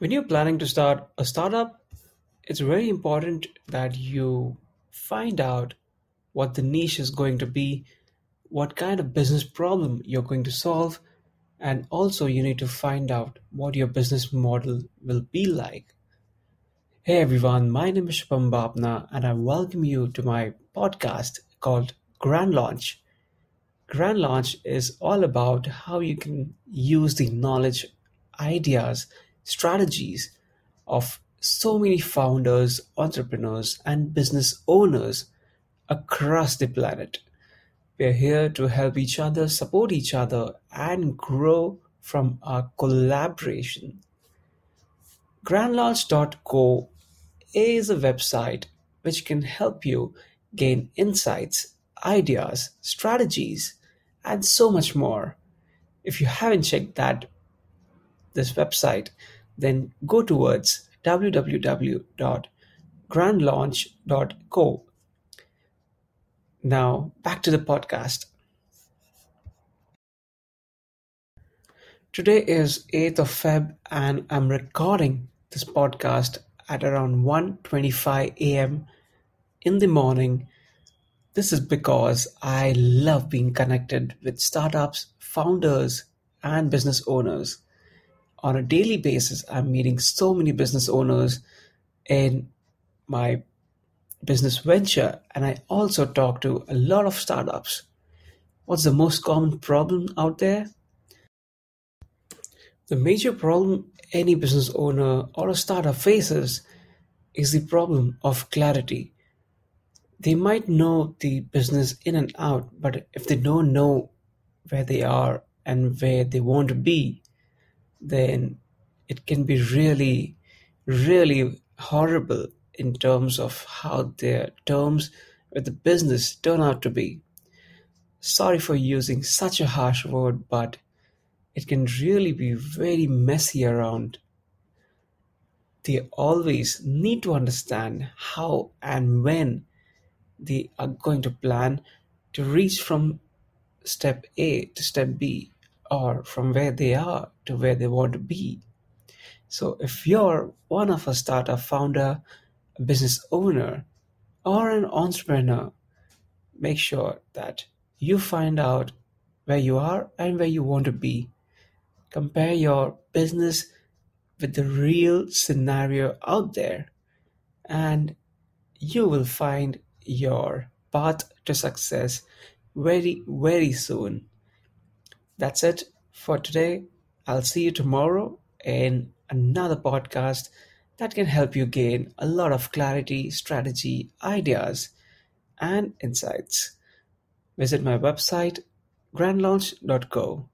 When you're planning to start a startup, it's very important that you find out what the niche is going to be, what kind of business problem you're going to solve, and also you need to find out what your business model will be like. Hey everyone, my name is Shubham Bapna and I welcome you to my podcast called Grand Launch. Grand Launch is all about how you can use the knowledge, ideas, strategies of so many founders, entrepreneurs, and business owners across the planet. We're here to help each other, support each other, and grow from our collaboration. GrandLaunch.co is a website which can help you gain insights, ideas, strategies, and so much more. If you haven't checked that this website, then go towards www.grandlaunch.co. Now, back to the podcast. Today is 8th of Feb and I'm recording this podcast at around 1:25 a.m. in the morning. This is because I love being connected with startups, founders, and business owners on a daily basis, I'm meeting so many business owners in my business venture, and I also talk to a lot of startups. What's the most common problem out there? The major problem any business owner or a startup faces is the problem of clarity. They might know the business in and out, but if they don't know where they are and where they want to be, then it can be really, really horrible in terms of how their terms with the business turn out to be. Sorry for using such a harsh word, but it can really be very messy around. They always need to understand how and when they are going to plan to reach from step A to step B or from where they are to where they want to be. So if you're one of a startup founder, a business owner, or an entrepreneur, make sure that you find out where you are and where you want to be. Compare your business with the real scenario out there, and you will find your path to success very, very soon. That's it for today. I'll see you tomorrow in another podcast that can help you gain a lot of clarity, strategy, ideas, and insights. Visit my website, grandlaunch.co.